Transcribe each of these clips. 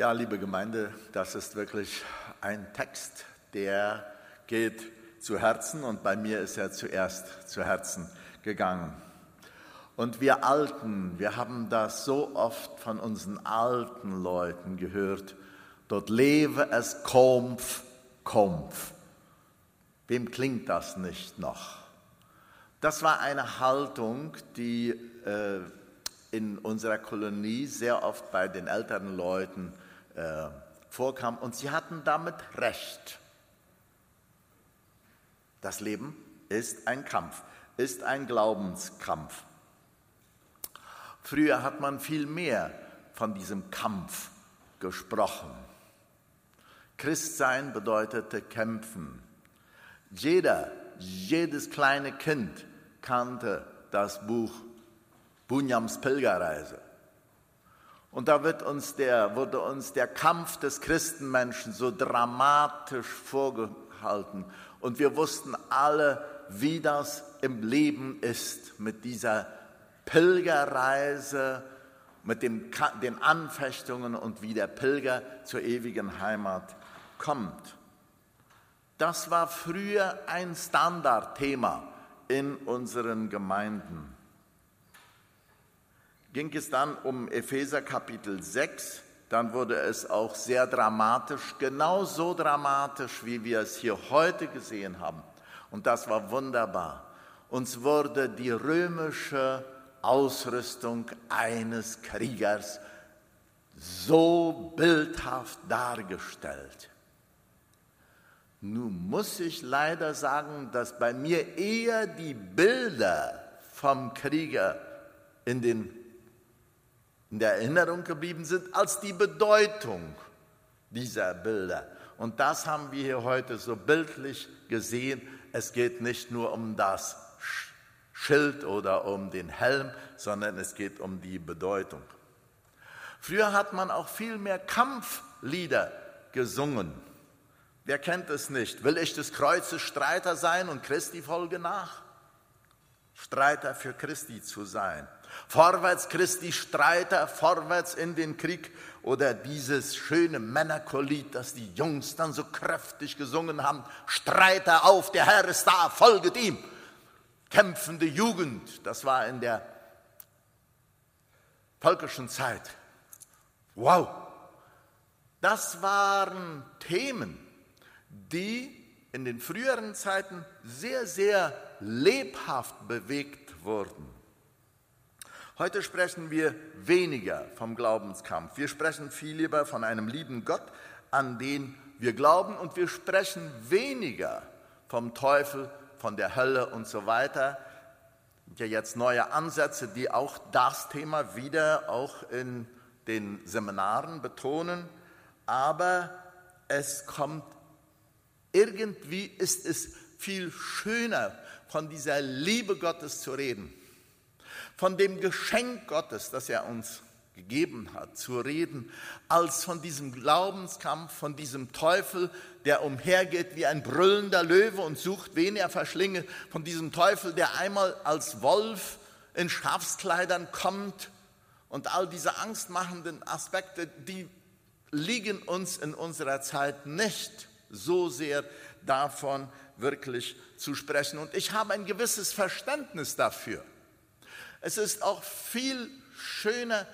Ja, liebe Gemeinde, das ist wirklich ein Text, der geht zu Herzen und bei mir ist er zuerst zu Herzen gegangen. Und wir Alten, wir haben das so oft von unseren alten Leuten gehört. Dort lebe es Kampf, Kampf. Wem klingt das nicht noch? Das war eine Haltung, die äh, in unserer Kolonie sehr oft bei den älteren Leuten äh, vorkam und sie hatten damit recht. Das Leben ist ein Kampf, ist ein Glaubenskampf. Früher hat man viel mehr von diesem Kampf gesprochen. Christsein bedeutete kämpfen. Jeder, jedes kleine Kind kannte das Buch Bunyams Pilgerreise. Und da wird uns der, wurde uns der Kampf des Christenmenschen so dramatisch vorgehalten. Und wir wussten alle, wie das im Leben ist mit dieser Pilgerreise, mit dem, den Anfechtungen und wie der Pilger zur ewigen Heimat kommt. Das war früher ein Standardthema in unseren Gemeinden. Ging es dann um Epheser Kapitel 6, dann wurde es auch sehr dramatisch, genauso dramatisch, wie wir es hier heute gesehen haben. Und das war wunderbar. Uns wurde die römische Ausrüstung eines Kriegers so bildhaft dargestellt. Nun muss ich leider sagen, dass bei mir eher die Bilder vom Krieger in, den, in der Erinnerung geblieben sind, als die Bedeutung dieser Bilder. Und das haben wir hier heute so bildlich gesehen. Es geht nicht nur um das Schild oder um den Helm, sondern es geht um die Bedeutung. Früher hat man auch viel mehr Kampflieder gesungen. Wer kennt es nicht? Will ich des Kreuzes Streiter sein und Christi folge nach? Streiter für Christi zu sein. Vorwärts Christi Streiter, vorwärts in den Krieg. Oder dieses schöne Männerchorlied, das die Jungs dann so kräftig gesungen haben. Streiter auf, der Herr ist da, folget ihm kämpfende Jugend. Das war in der völkischen Zeit. Wow! Das waren Themen, die in den früheren Zeiten sehr, sehr lebhaft bewegt wurden. Heute sprechen wir weniger vom Glaubenskampf. Wir sprechen viel lieber von einem lieben Gott, an den wir glauben, und wir sprechen weniger vom Teufel, von der Hölle und so weiter. Ja, jetzt neue Ansätze, die auch das Thema wieder auch in den Seminaren betonen. Aber es kommt, irgendwie ist es viel schöner, von dieser Liebe Gottes zu reden, von dem Geschenk Gottes, das er uns gegeben hat, zu reden, als von diesem Glaubenskampf, von diesem Teufel, der umhergeht wie ein brüllender Löwe und sucht, wen er verschlinge, von diesem Teufel, der einmal als Wolf in Schafskleidern kommt und all diese angstmachenden Aspekte, die liegen uns in unserer Zeit nicht so sehr davon wirklich zu sprechen. Und ich habe ein gewisses Verständnis dafür. Es ist auch viel schöner,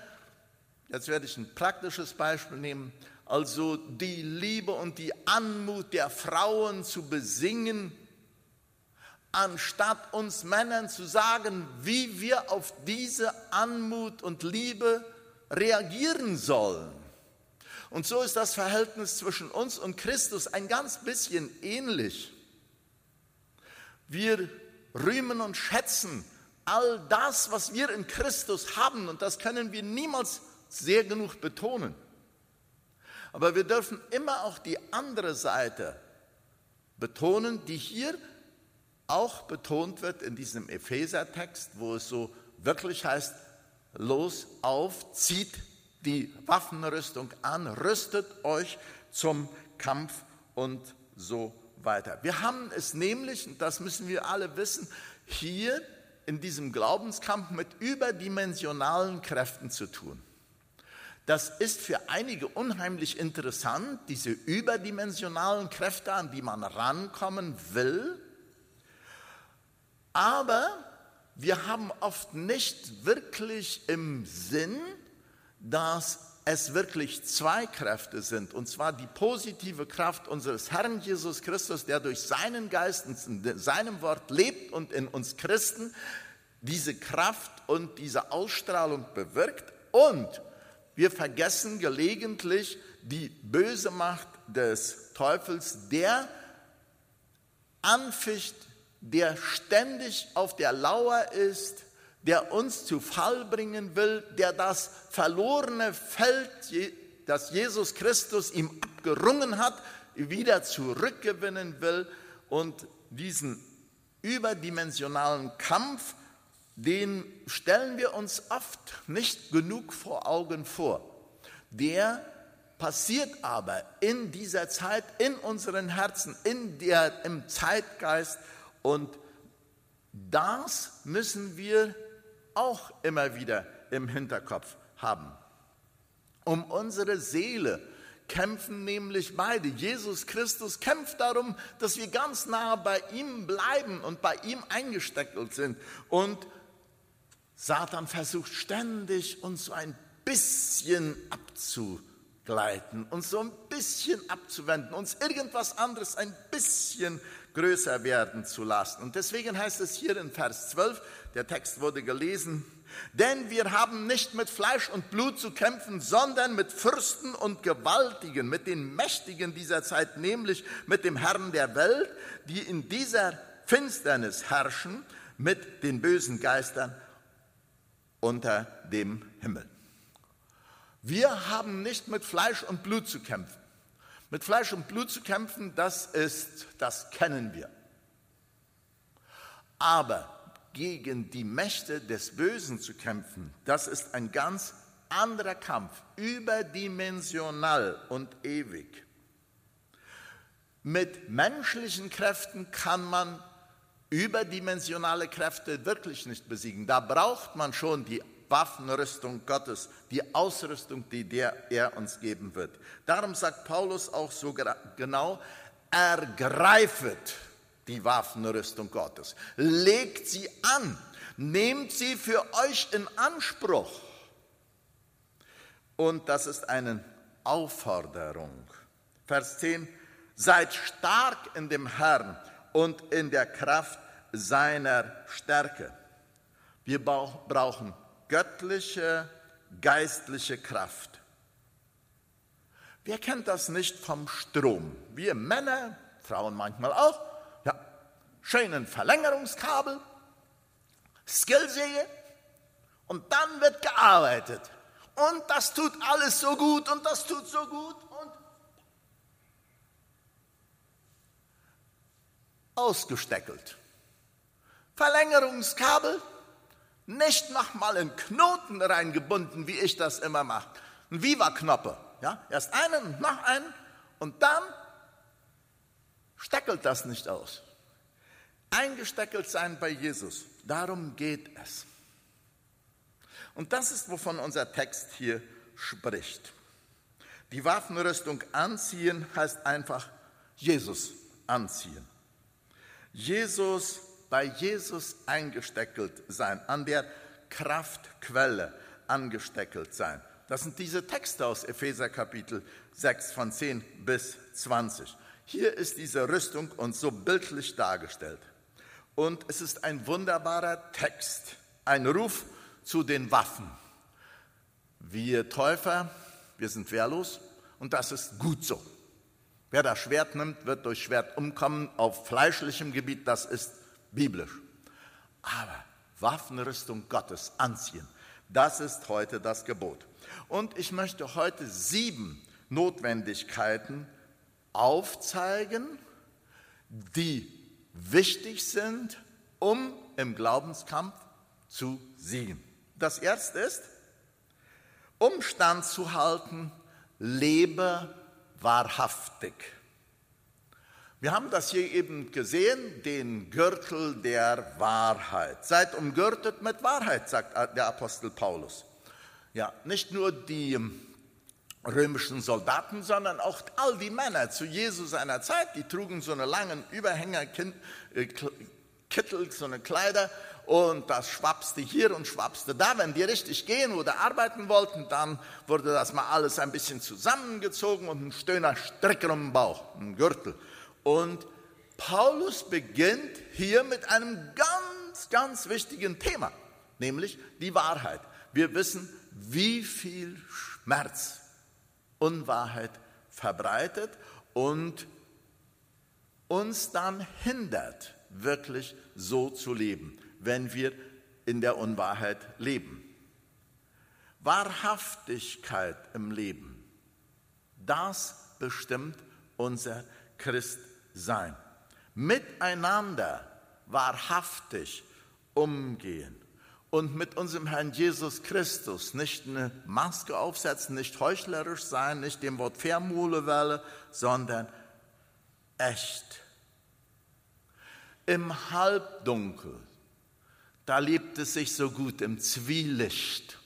Jetzt werde ich ein praktisches Beispiel nehmen. Also die Liebe und die Anmut der Frauen zu besingen, anstatt uns Männern zu sagen, wie wir auf diese Anmut und Liebe reagieren sollen. Und so ist das Verhältnis zwischen uns und Christus ein ganz bisschen ähnlich. Wir rühmen und schätzen all das, was wir in Christus haben, und das können wir niemals sehr genug betonen. Aber wir dürfen immer auch die andere Seite betonen, die hier auch betont wird in diesem Epheser-Text, wo es so wirklich heißt, los auf, zieht die Waffenrüstung an, rüstet euch zum Kampf und so weiter. Wir haben es nämlich, und das müssen wir alle wissen, hier in diesem Glaubenskampf mit überdimensionalen Kräften zu tun Das ist für einige unheimlich interessant, diese überdimensionalen Kräfte, an die man rankommen will. Aber wir haben oft nicht wirklich im Sinn, dass es wirklich zwei Kräfte sind, und zwar die positive Kraft unseres Herrn Jesus Christus, der durch seinen Geist in seinem Wort lebt und in uns Christen diese Kraft und diese Ausstrahlung bewirkt. Und wir vergessen gelegentlich die böse Macht des Teufels, der anficht, der ständig auf der Lauer ist, der uns zu Fall bringen will, der das verlorene Feld, das Jesus Christus ihm abgerungen hat, wieder zurückgewinnen will und diesen überdimensionalen Kampf, den stellen wir uns oft nicht genug vor Augen vor. Der passiert aber in dieser Zeit, in unseren Herzen, in der, im Zeitgeist und das müssen wir auch immer wieder im Hinterkopf haben. Um unsere Seele kämpfen nämlich beide. Jesus Christus kämpft darum, dass wir ganz nah bei ihm bleiben und bei ihm eingesteckelt sind. Und Satan versucht ständig, uns so ein bisschen abzugleiten, uns so ein bisschen abzuwenden, uns irgendwas anderes ein bisschen größer werden zu lassen. Und deswegen heißt es hier in Vers 12, der Text wurde gelesen, denn wir haben nicht mit Fleisch und Blut zu kämpfen, sondern mit Fürsten und Gewaltigen, mit den Mächtigen dieser Zeit, nämlich mit dem Herrn der Welt, die in dieser Finsternis herrschen, mit den bösen Geistern unter dem Himmel. Wir haben nicht mit Fleisch und Blut zu kämpfen. Mit Fleisch und Blut zu kämpfen, das ist, das kennen wir. Aber gegen die Mächte des Bösen zu kämpfen, das ist ein ganz anderer Kampf, überdimensional und ewig. Mit menschlichen Kräften kann man überdimensionale Kräfte wirklich nicht besiegen. Da braucht man schon die Waffenrüstung Gottes, die Ausrüstung, die der er uns geben wird. Darum sagt Paulus auch so genau, ergreifet die Waffenrüstung Gottes, legt sie an, nehmt sie für euch in Anspruch. Und das ist eine Aufforderung. Vers 10, seid stark in dem Herrn und in der Kraft seiner Stärke. Wir brauchen göttliche, geistliche Kraft. Wer kennt das nicht vom Strom? Wir Männer, Frauen manchmal auch, ja, schönen Verlängerungskabel, Skillsäge und dann wird gearbeitet. Und das tut alles so gut und das tut so gut und ausgesteckelt. Verlängerungskabel, nicht nochmal in Knoten reingebunden, wie ich das immer mache. Ein Viva-Knoppe. Ja? Erst einen noch einen und dann steckelt das nicht aus. Eingesteckelt sein bei Jesus, darum geht es. Und das ist, wovon unser Text hier spricht. Die Waffenrüstung anziehen heißt einfach Jesus anziehen. Jesus bei Jesus eingesteckelt sein, an der Kraftquelle angesteckelt sein. Das sind diese Texte aus Epheser Kapitel 6 von 10 bis 20. Hier ist diese Rüstung uns so bildlich dargestellt. Und es ist ein wunderbarer Text, ein Ruf zu den Waffen. Wir Täufer, wir sind wehrlos und das ist gut so. Wer das Schwert nimmt, wird durch Schwert umkommen auf fleischlichem Gebiet, das ist biblisch. Aber Waffenrüstung Gottes anziehen, das ist heute das Gebot. Und ich möchte heute sieben Notwendigkeiten aufzeigen, die wichtig sind, um im Glaubenskampf zu siegen. Das erste ist, um Stand zu halten, lebe wahrhaftig. Wir haben das hier eben gesehen, den Gürtel der Wahrheit. Seid umgürtet mit Wahrheit, sagt der Apostel Paulus. Ja, nicht nur die römischen Soldaten, sondern auch all die Männer zu Jesus seiner Zeit, die trugen so eine langen Überhängerkittel, äh, so eine Kleider und das schwapste hier und schwapste da. Wenn die richtig gehen oder arbeiten wollten, dann wurde das mal alles ein bisschen zusammengezogen und ein stöhner Strick um den Bauch, ein Gürtel. Und Paulus beginnt hier mit einem ganz, ganz wichtigen Thema, nämlich die Wahrheit. Wir wissen, wie viel Schmerz Unwahrheit verbreitet und uns dann hindert, wirklich so zu leben, wenn wir in der Unwahrheit leben. Wahrhaftigkeit im Leben, das bestimmt unser Christsein. Miteinander wahrhaftig umgehen und mit unserem Herrn Jesus Christus nicht eine Maske aufsetzen, nicht heuchlerisch sein, nicht dem Wort Vermulewelle, sondern echt. Im Halbdunkel, da lebt es sich so gut, im Zwielicht,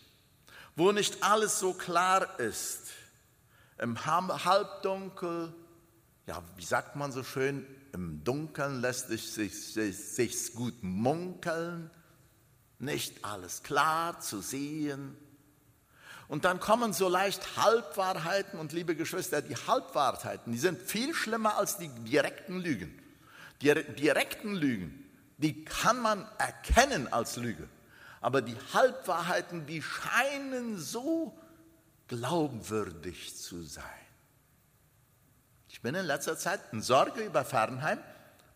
wo nicht alles so klar ist. Im Halbdunkel, ja, wie sagt man so schön, im Dunkeln lässt sich, sich, sich gut munkeln nicht alles klar zu sehen. Und dann kommen so leicht Halbwahrheiten und liebe Geschwister, die Halbwahrheiten, die sind viel schlimmer als die direkten Lügen. Die direkten Lügen, die kann man erkennen als Lüge. Aber die Halbwahrheiten, die scheinen so glaubwürdig zu sein. Bin in letzter Zeit in Sorge über Fernheim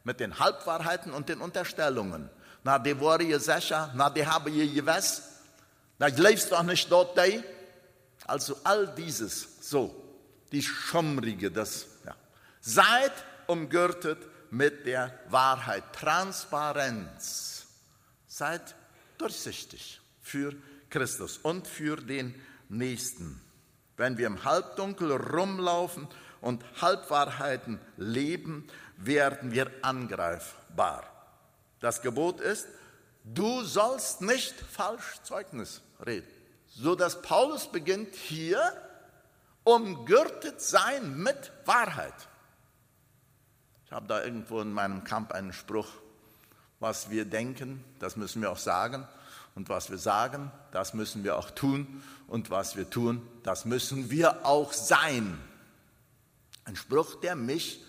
mit den Halbwahrheiten und den Unterstellungen. Na, die worden je zeggen, na, die haben je gewusst. Na, ich lebst doch nicht dort, ey. Also all dieses, so, die Schummrige, das, ja. Seid umgürtet mit der Wahrheit, Transparenz. Seid durchsichtig für Christus und für den Nächsten. Wenn wir im Halbdunkel rumlaufen und Halbwahrheiten leben, werden wir angreifbar. Das Gebot ist, du sollst nicht falsch Zeugnis reden. So dass Paulus beginnt hier, umgürtet sein mit Wahrheit. Ich habe da irgendwo in meinem Camp einen Spruch, was wir denken, das müssen wir auch sagen. Und was wir sagen, das müssen wir auch tun. Und was wir tun, das müssen wir auch sein. Ein Spruch, der mich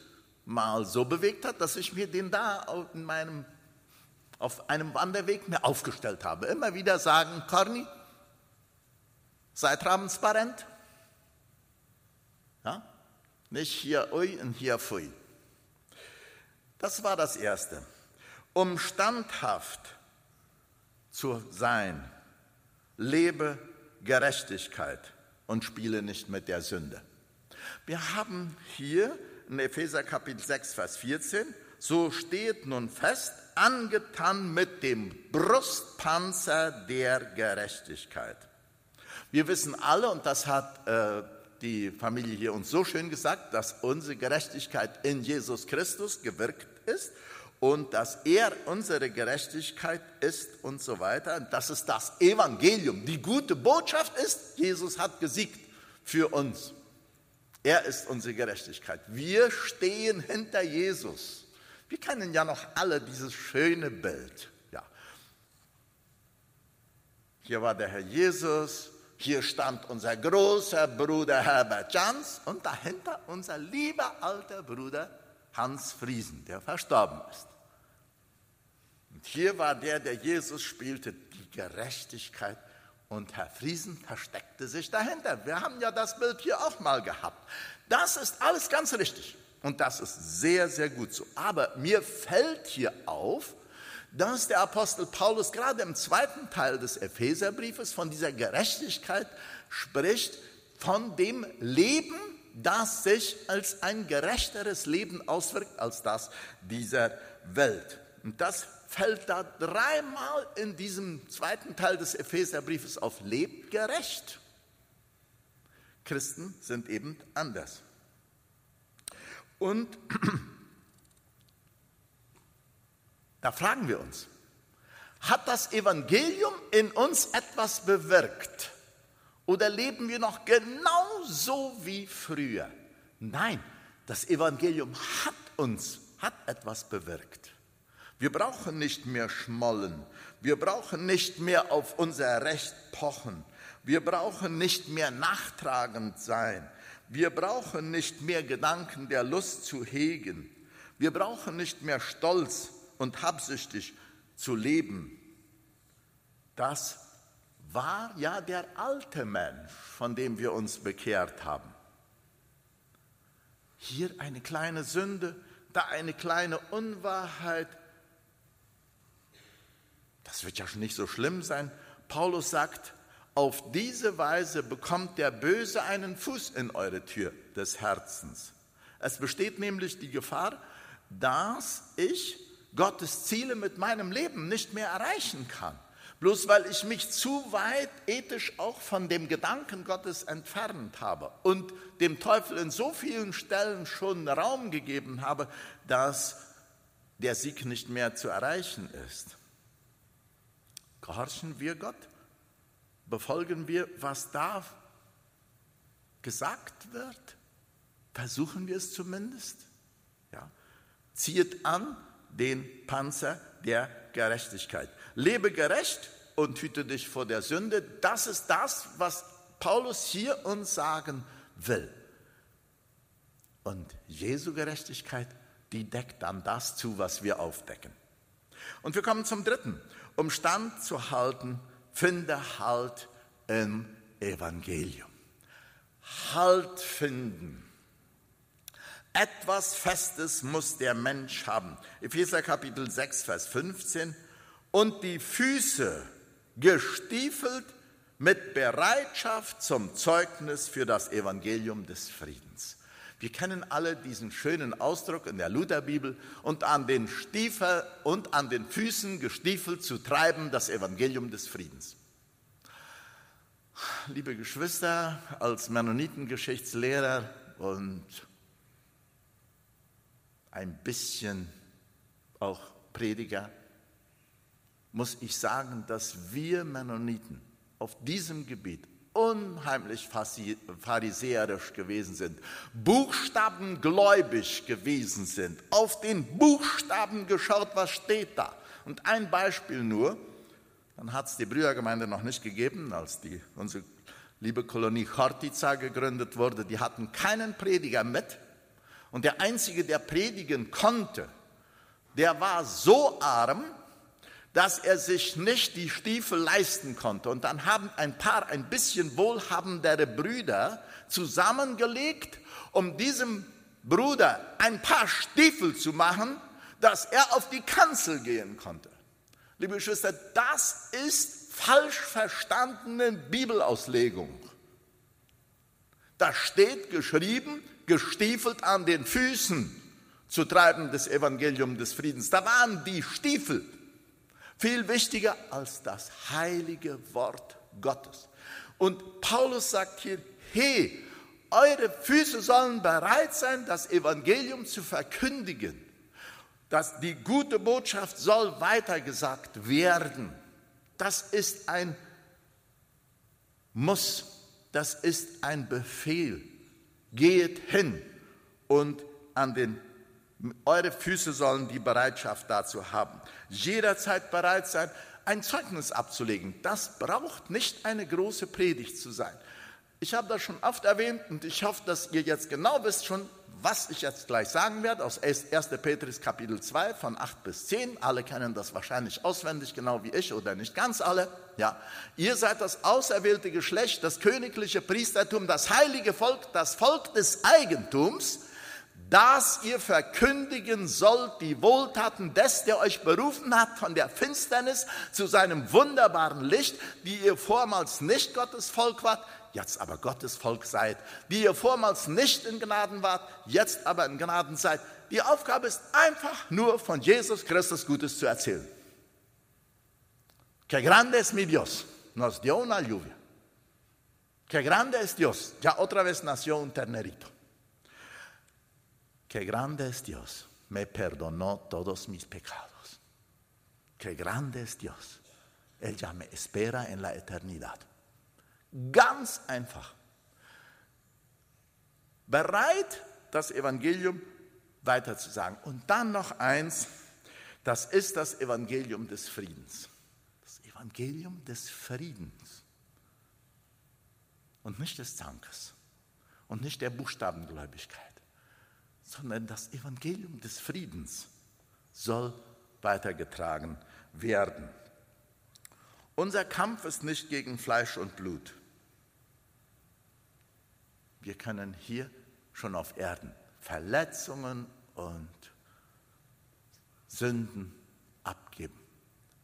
mal so bewegt hat, dass ich mir den da in meinem auf einem Wanderweg mir aufgestellt habe. Immer wieder sagen, Corny, sei transparent. Ja? Nicht hier ui und hier fui. Das war das Erste. Um standhaft zu sein, lebe Gerechtigkeit und spiele nicht mit der Sünde. Wir haben hier in Epheser Kapitel 6, Vers 14, so steht nun fest, angetan mit dem Brustpanzer der Gerechtigkeit. Wir wissen alle, und das hat äh, die Familie hier uns so schön gesagt, dass unsere Gerechtigkeit in Jesus Christus gewirkt ist und dass er unsere Gerechtigkeit ist und so weiter. Dass es das Evangelium, die gute Botschaft ist, Jesus hat gesiegt für uns. Er ist unsere Gerechtigkeit. Wir stehen hinter Jesus. Wir kennen ja noch alle dieses schöne Bild. Ja. Hier war der Herr Jesus, hier stand unser großer Bruder Herbert Jans und dahinter unser lieber alter Bruder Hans Friesen, der verstorben ist. Und hier war der, der Jesus spielte, die Gerechtigkeit und Herr Friesen versteckte sich dahinter. Wir haben ja das Bild hier auch mal gehabt. Das ist alles ganz richtig. Und das ist sehr, sehr gut so. Aber mir fällt hier auf, dass der Apostel Paulus gerade im zweiten Teil des Epheserbriefes von dieser Gerechtigkeit spricht, von dem Leben, das sich als ein gerechteres Leben auswirkt als das dieser Welt. Und das fällt da dreimal in diesem zweiten Teil des Epheserbriefes auf, lebt gerecht. Christen sind eben anders. Und da fragen wir uns, hat das Evangelium in uns etwas bewirkt? Oder leben wir noch genau so wie früher. Nein, das Evangelium hat uns, hat etwas bewirkt. Wir brauchen nicht mehr schmollen. Wir brauchen nicht mehr auf unser Recht pochen. Wir brauchen nicht mehr nachtragend sein. Wir brauchen nicht mehr Gedanken der Lust zu hegen. Wir brauchen nicht mehr stolz und habsüchtig zu leben. Das war ja der alte Mensch, von dem wir uns bekehrt haben. Hier eine kleine Sünde, da eine kleine Unwahrheit, das wird ja schon nicht so schlimm sein. Paulus sagt, auf diese Weise bekommt der Böse einen Fuß in eure Tür des Herzens. Es besteht nämlich die Gefahr, dass ich Gottes Ziele mit meinem Leben nicht mehr erreichen kann. Bloß weil ich mich zu weit ethisch auch von dem Gedanken Gottes entfernt habe und dem Teufel in so vielen Stellen schon Raum gegeben habe, dass der Sieg nicht mehr zu erreichen ist. Gehorchen wir Gott? Befolgen wir, was da gesagt wird? Versuchen wir es zumindest? Ja. Zieht an den Panzer der Gerechtigkeit. Lebe gerecht und hüte dich vor der Sünde. Das ist das, was Paulus hier uns sagen will. Und Jesu Gerechtigkeit, die deckt dann das zu, was wir aufdecken. Und wir kommen zum dritten um Stand zu halten, finde Halt im Evangelium. Halt finden. Etwas Festes muss der Mensch haben. Epheser Kapitel 6, Vers 15. Und die Füße gestiefelt mit Bereitschaft zum Zeugnis für das Evangelium des Friedens. Wir kennen alle diesen schönen Ausdruck in der Lutherbibel und an den Stiefel und an den Füßen gestiefelt zu treiben das Evangelium des Friedens. Liebe Geschwister, als Mennonitengeschichtslehrer und ein bisschen auch Prediger, muss ich sagen, dass wir Mennoniten auf diesem Gebiet unheimlich pharisäerisch gewesen sind, buchstabengläubig gewesen sind, auf den Buchstaben geschaut, was steht da. Und ein Beispiel nur, dann hat es die Brüdergemeinde noch nicht gegeben, als die, unsere liebe Kolonie Chortica gegründet wurde, die hatten keinen Prediger mit und der Einzige, der predigen konnte, der war so arm, dass er sich nicht die Stiefel leisten konnte. Und dann haben ein paar ein bisschen wohlhabendere Brüder zusammengelegt, um diesem Bruder ein paar Stiefel zu machen, dass er auf die Kanzel gehen konnte. Liebe Geschwister, das ist falsch verstandene Bibelauslegung. Da steht geschrieben, gestiefelt an den Füßen zu treiben des Evangelium des Friedens. Da waren die Stiefel viel wichtiger als das heilige Wort Gottes. Und Paulus sagt hier, hey, eure Füße sollen bereit sein, das Evangelium zu verkündigen. Dass die gute Botschaft soll weitergesagt werden. Das ist ein Muss, das ist ein Befehl. Geht hin und an den eure Füße sollen die Bereitschaft dazu haben. Jederzeit bereit sein, ein Zeugnis abzulegen. Das braucht nicht eine große Predigt zu sein. Ich habe das schon oft erwähnt und ich hoffe, dass ihr jetzt genau wisst schon, was ich jetzt gleich sagen werde aus 1. Petrus Kapitel 2 von 8 bis 10. Alle kennen das wahrscheinlich auswendig, genau wie ich oder nicht ganz alle. Ja, ihr seid das auserwählte Geschlecht, das königliche Priestertum, das heilige Volk, das Volk des Eigentums, dass ihr verkündigen sollt die Wohltaten des, der euch berufen hat von der Finsternis zu seinem wunderbaren Licht, die ihr vormals nicht Gottes Volk wart, jetzt aber Gottes Volk seid, die ihr vormals nicht in Gnaden wart, jetzt aber in Gnaden seid. Die Aufgabe ist einfach nur von Jesus Christus Gutes zu erzählen. Que grande es mi Dios, nos dio una lluvia. Que grande es Dios, ya otra vez nació un ternerito. Qué grande es Dios, me perdonó todos mis pecados. Qué grande es Dios, Él ya me espera en la eternidad. Ganz einfach. bereit, das Evangelium weiterzusagen. Und dann noch eins, das ist das Evangelium des Friedens. Das Evangelium des Friedens. Und nicht des Zankes und nicht der Buchstabengläubigkeit, sondern das Evangelium des Friedens soll weitergetragen werden. Unser Kampf ist nicht gegen Fleisch und Blut. Wir können hier schon auf Erden Verletzungen und Sünden abgeben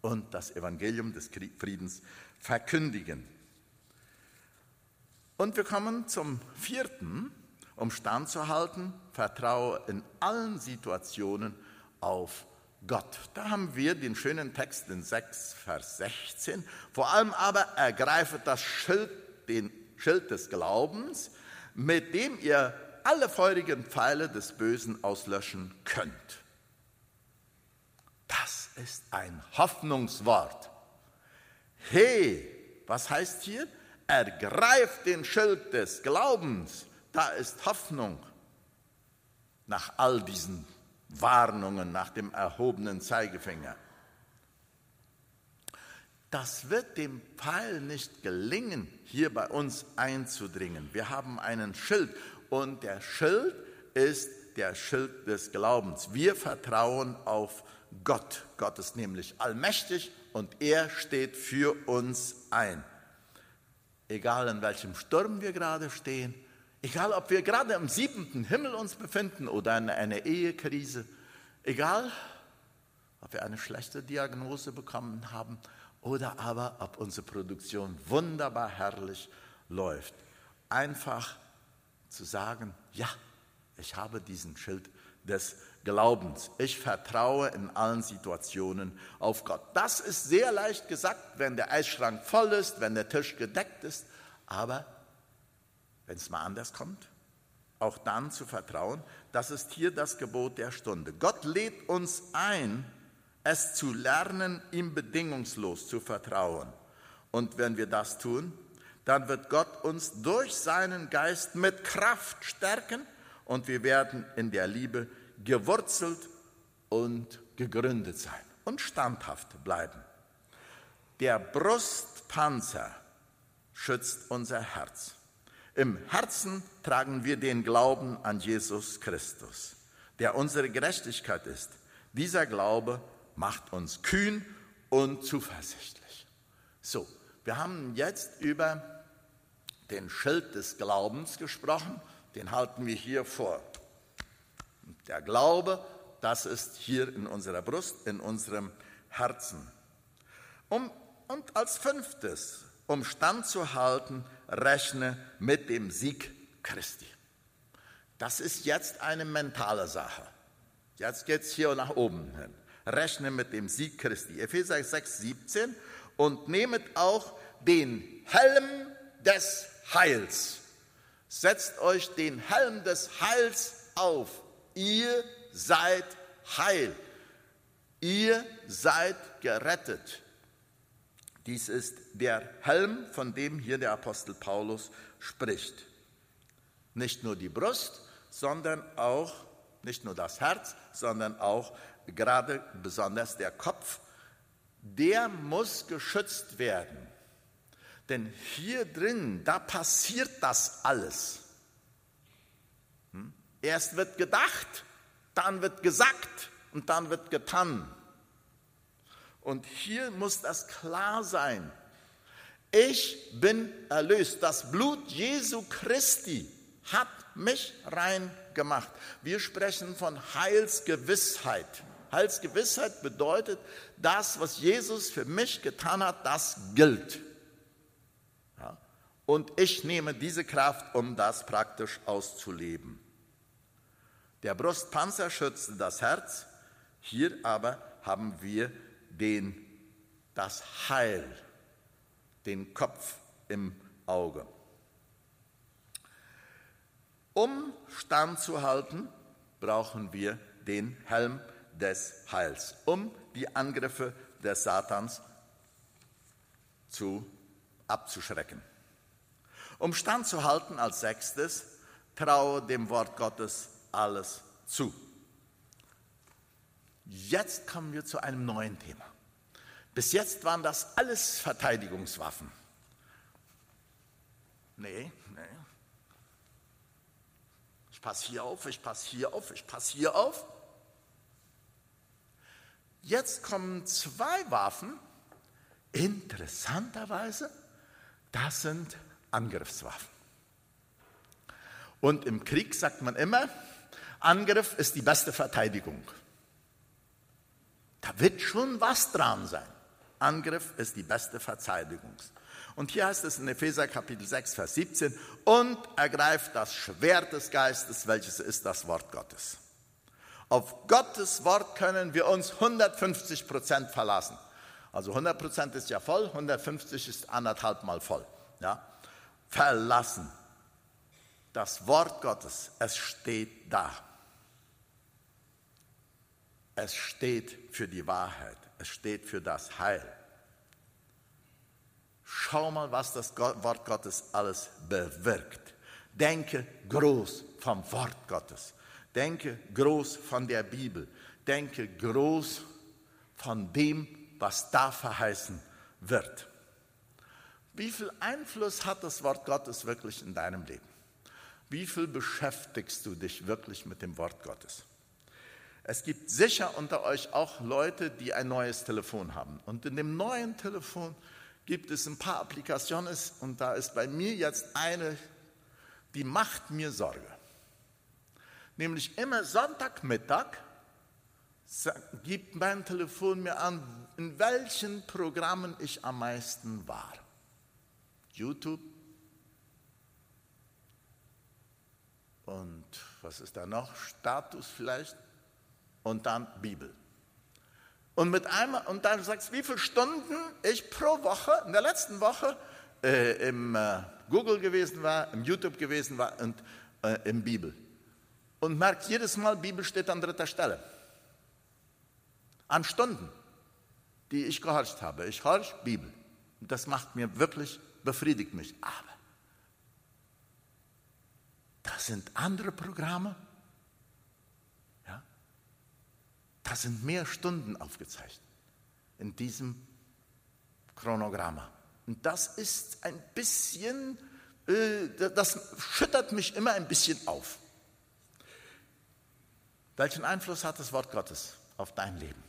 und das Evangelium des Friedens verkündigen. Und wir kommen zum vierten, um standzuhalten, vertraue in allen Situationen auf Gott. Da haben wir den schönen Text in 6, Vers 16. Vor allem aber ergreife das Schild, den Schild des Glaubens, mit dem ihr alle feurigen Pfeile des Bösen auslöschen könnt. Das ist ein Hoffnungswort. Hey, was heißt hier? Ergreift den Schild des Glaubens. Da ist Hoffnung. Nach all diesen Warnungen, nach dem erhobenen Zeigefinger. Das wird dem Pfeil nicht gelingen, hier bei uns einzudringen. Wir haben einen Schild und der Schild ist der Schild des Glaubens. Wir vertrauen auf Gott. Gott ist nämlich allmächtig und er steht für uns ein. Egal in welchem Sturm wir gerade stehen, egal ob wir gerade im siebenten Himmel uns befinden oder in einer Ehekrise, egal ob wir eine schlechte Diagnose bekommen haben oder aber ob unsere Produktion wunderbar herrlich läuft. Einfach zu sagen, ja, ich habe diesen Schild des Glaubens. Ich vertraue in allen Situationen auf Gott. Das ist sehr leicht gesagt, wenn der Eisschrank voll ist, wenn der Tisch gedeckt ist. Aber wenn es mal anders kommt, auch dann zu vertrauen, das ist hier das Gebot der Stunde. Gott lädt uns ein, es zu lernen, ihm bedingungslos zu vertrauen. Und wenn wir das tun, dann wird Gott uns durch seinen Geist mit Kraft stärken und wir werden in der Liebe gewurzelt und gegründet sein und standhaft bleiben. Der Brustpanzer schützt unser Herz. Im Herzen tragen wir den Glauben an Jesus Christus, der unsere Gerechtigkeit ist. Dieser Glaube macht uns kühn und zuversichtlich. So, wir haben jetzt über den Schild des Glaubens gesprochen, den halten wir hier vor. Der Glaube, das ist hier in unserer Brust, in unserem Herzen. Um, und als fünftes, um standzuhalten, rechne mit dem Sieg Christi. Das ist jetzt eine mentale Sache. Jetzt geht es hier nach oben hin rechne mit dem Sieg Christi. Epheser 6, 17 und nehmet auch den Helm des Heils. Setzt euch den Helm des Heils auf. Ihr seid heil. Ihr seid gerettet. Dies ist der Helm, von dem hier der Apostel Paulus spricht. Nicht nur die Brust, sondern auch, nicht nur das Herz, sondern auch gerade besonders der Kopf, der muss geschützt werden. Denn hier drin, da passiert das alles. Hm? Erst wird gedacht, dann wird gesagt und dann wird getan. Und hier muss das klar sein. Ich bin erlöst. Das Blut Jesu Christi hat mich rein gemacht. Wir sprechen von Heilsgewissheit. Heilsgewissheit bedeutet, das, was Jesus für mich getan hat, das gilt. Ja? Und ich nehme diese Kraft, um das praktisch auszuleben. Der Brustpanzer schützte das Herz, hier aber haben wir den, das Heil, den Kopf im Auge. Um standzuhalten, brauchen wir den Helm des Heils, um die Angriffe des Satans zu, abzuschrecken. Um standzuhalten als sechstes, traue dem Wort Gottes alles zu. Jetzt kommen wir zu einem neuen Thema. Bis jetzt waren das alles Verteidigungswaffen. Nee, nee. Ich passe hier auf, ich passe hier auf, ich passe hier auf. Jetzt kommen zwei Waffen, interessanterweise, das sind Angriffswaffen. Und im Krieg sagt man immer, Angriff ist die beste Verteidigung. Da wird schon was dran sein. Angriff ist die beste Verteidigung. Und hier heißt es in Epheser Kapitel 6, Vers 17, und ergreift das Schwert des Geistes, welches ist das Wort Gottes. Auf Gottes Wort können wir uns 150 Prozent verlassen. Also 100 Prozent ist ja voll, 150 ist anderthalb Mal voll. Ja? Verlassen. Das Wort Gottes, es steht da. Es steht für die Wahrheit. Es steht für das Heil. Schau mal, was das Wort Gottes alles bewirkt. Denke groß vom Wort Gottes. Denke groß von der Bibel. Denke groß von dem, was da verheißen wird. Wie viel Einfluss hat das Wort Gottes wirklich in deinem Leben? Wie viel beschäftigst du dich wirklich mit dem Wort Gottes? Es gibt sicher unter euch auch Leute, die ein neues Telefon haben. Und in dem neuen Telefon gibt es ein paar Applikationen und da ist bei mir jetzt eine, die macht mir Sorge. Nämlich immer Sonntagmittag gibt mein Telefon mir an, in welchen Programmen ich am meisten war. YouTube und was ist da noch? Status vielleicht und dann Bibel. Und mit einmal, und dann sagst du, wie viele Stunden ich pro Woche, in der letzten Woche, äh, im äh, Google gewesen war, im YouTube gewesen war und äh, im Bibel. Und merkt jedes Mal, Bibel steht an dritter Stelle. An Stunden, die ich gehorcht habe. Ich horch Bibel. Und das macht mir wirklich, befriedigt mich. Aber das sind andere Programme, Da sind mehr Stunden aufgezeichnet in diesem Chronogramm. Und das ist ein bisschen, äh, das schüttert mich immer ein bisschen auf. Welchen Einfluss hat das Wort Gottes auf dein Leben?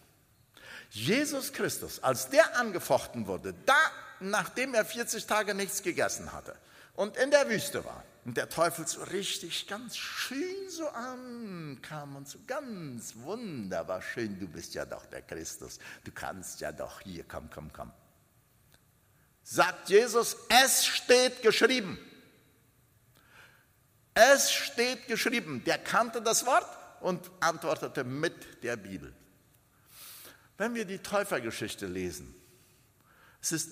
Jesus Christus, als der angefochten wurde, da, nachdem er 40 Tage nichts gegessen hatte und in der Wüste war, und der Teufel so richtig ganz schön so ankam und so ganz wunderbar schön, du bist ja doch der Christus, du kannst ja doch hier, komm, komm, komm. Sagt Jesus, es steht geschrieben. Es steht geschrieben. Der kannte das Wort und antwortete mit der Bibel. Wenn wir die Täufergeschichte lesen, es ist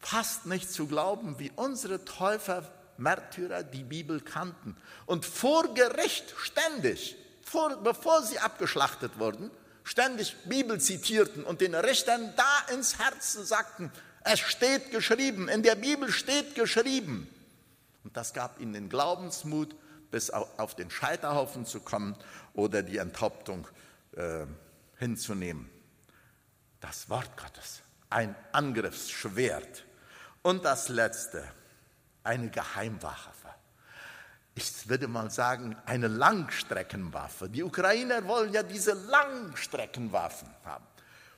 fast nicht zu glauben, wie unsere Täufer Märtyrer die Bibel kannten und vor Gericht ständig, vor, bevor sie abgeschlachtet wurden, ständig Bibel zitierten und den Richtern da ins Herz sagten, es steht geschrieben, in der Bibel steht geschrieben. Und das gab ihnen den Glaubensmut, bis auf den Scheiterhaufen zu kommen oder die Enthauptung äh, hinzunehmen. Das Wort Gottes, ein Angriffsschwert. Und das Letzte, eine Geheimwaffe. Ich würde mal sagen, eine Langstreckenwaffe. Die Ukrainer wollen ja diese Langstreckenwaffen haben,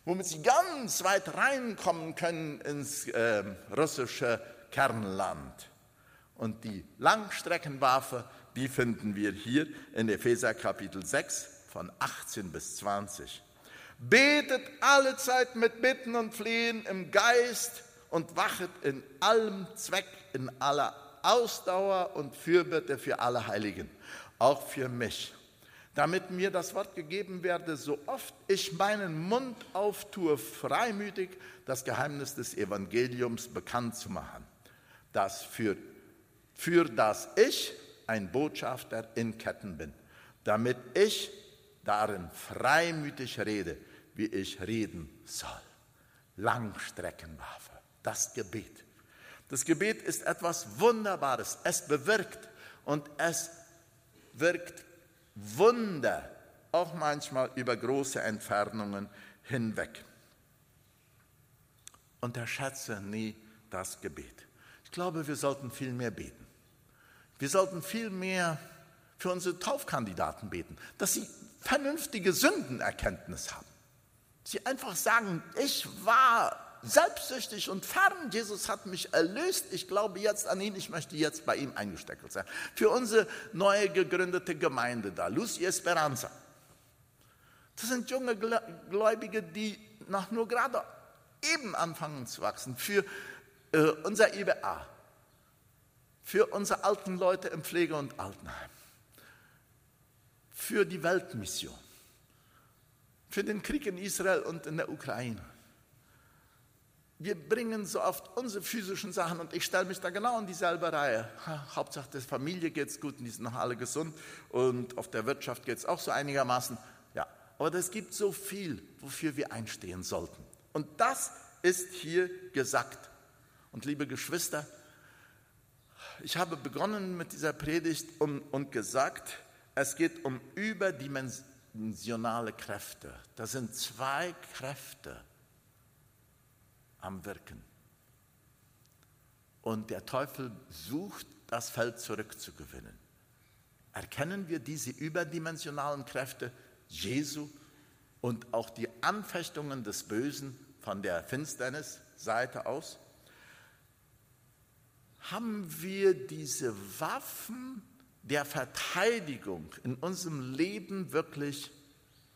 womit sie ganz weit reinkommen können ins äh, russische Kernland. Und die Langstreckenwaffe, die finden wir hier in Epheser Kapitel 6 von 18 bis 20. Betet alle Zeit mit Bitten und Flehen im Geist und wachet in allem Zweck, in aller Ausdauer und Fürbitte für alle Heiligen, auch für mich, damit mir das Wort gegeben werde, so oft ich meinen Mund auftue, freimütig das Geheimnis des Evangeliums bekannt zu machen, das für, für das ich ein Botschafter in Ketten bin, damit ich darin freimütig rede, wie ich reden soll. Langstreckenwaffe das Gebet. Das Gebet ist etwas Wunderbares. Es bewirkt und es wirkt Wunder, auch manchmal über große Entfernungen hinweg. Unterschätze nie das Gebet. Ich glaube, wir sollten viel mehr beten. Wir sollten viel mehr für unsere Taufkandidaten beten, dass sie vernünftige Sündenerkenntnis haben. Sie einfach sagen, ich war selbstsüchtig und fern. Jesus hat mich erlöst. Ich glaube jetzt an ihn. Ich möchte jetzt bei ihm eingesteckelt sein. Für unsere neu gegründete Gemeinde da, Lucia Esperanza. Das sind junge Gläubige, die noch nur gerade eben anfangen zu wachsen. Für äh, unser IBA. Für unsere alten Leute im Pflege- und Altenheim. Für die Weltmission. Für den Krieg in Israel und in der Ukraine wir bringen so oft unsere physischen Sachen und ich stelle mich da genau in dieselbe Reihe. Hauptsache der Familie geht es gut und die sind noch alle gesund und auf der Wirtschaft geht es auch so einigermaßen. Ja, aber es gibt so viel, wofür wir einstehen sollten. Und das ist hier gesagt. Und liebe Geschwister, ich habe begonnen mit dieser Predigt und, und gesagt, es geht um überdimensionale Kräfte. Das sind zwei Kräfte am Wirken. Und der Teufel sucht, das Feld zurückzugewinnen. Erkennen wir diese überdimensionalen Kräfte Jesu und auch die Anfechtungen des Bösen von der Finsternisseite aus? Haben wir diese Waffen der Verteidigung in unserem Leben wirklich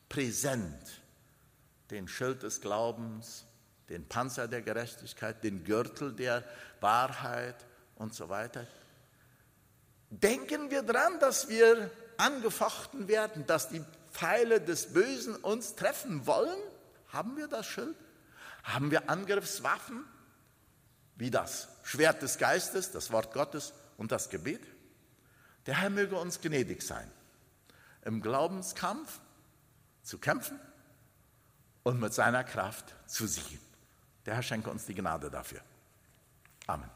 präsent? Den Schild des Glaubens, den Panzer der Gerechtigkeit, den Gürtel der Wahrheit und so weiter. Denken wir dran, dass wir angefochten werden, dass die Pfeile des Bösen uns treffen wollen? Haben wir das Schild? Haben wir Angriffswaffen? Wie das Schwert des Geistes, das Wort Gottes und das Gebet? Der Herr möge uns gnädig sein, im Glaubenskampf zu kämpfen und mit seiner Kraft zu siegen. Der Herr schenke uns die Gnade dafür. Amen.